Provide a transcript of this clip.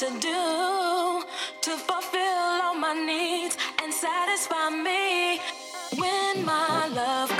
to do to fulfill all my needs and satisfy me when my love.